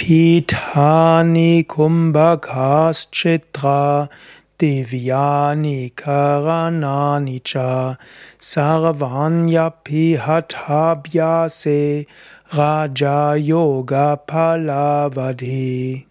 Pithani kumbhakaschitra divyani karanani cha sarvanyapi hathabhyase raja yoga palavadhi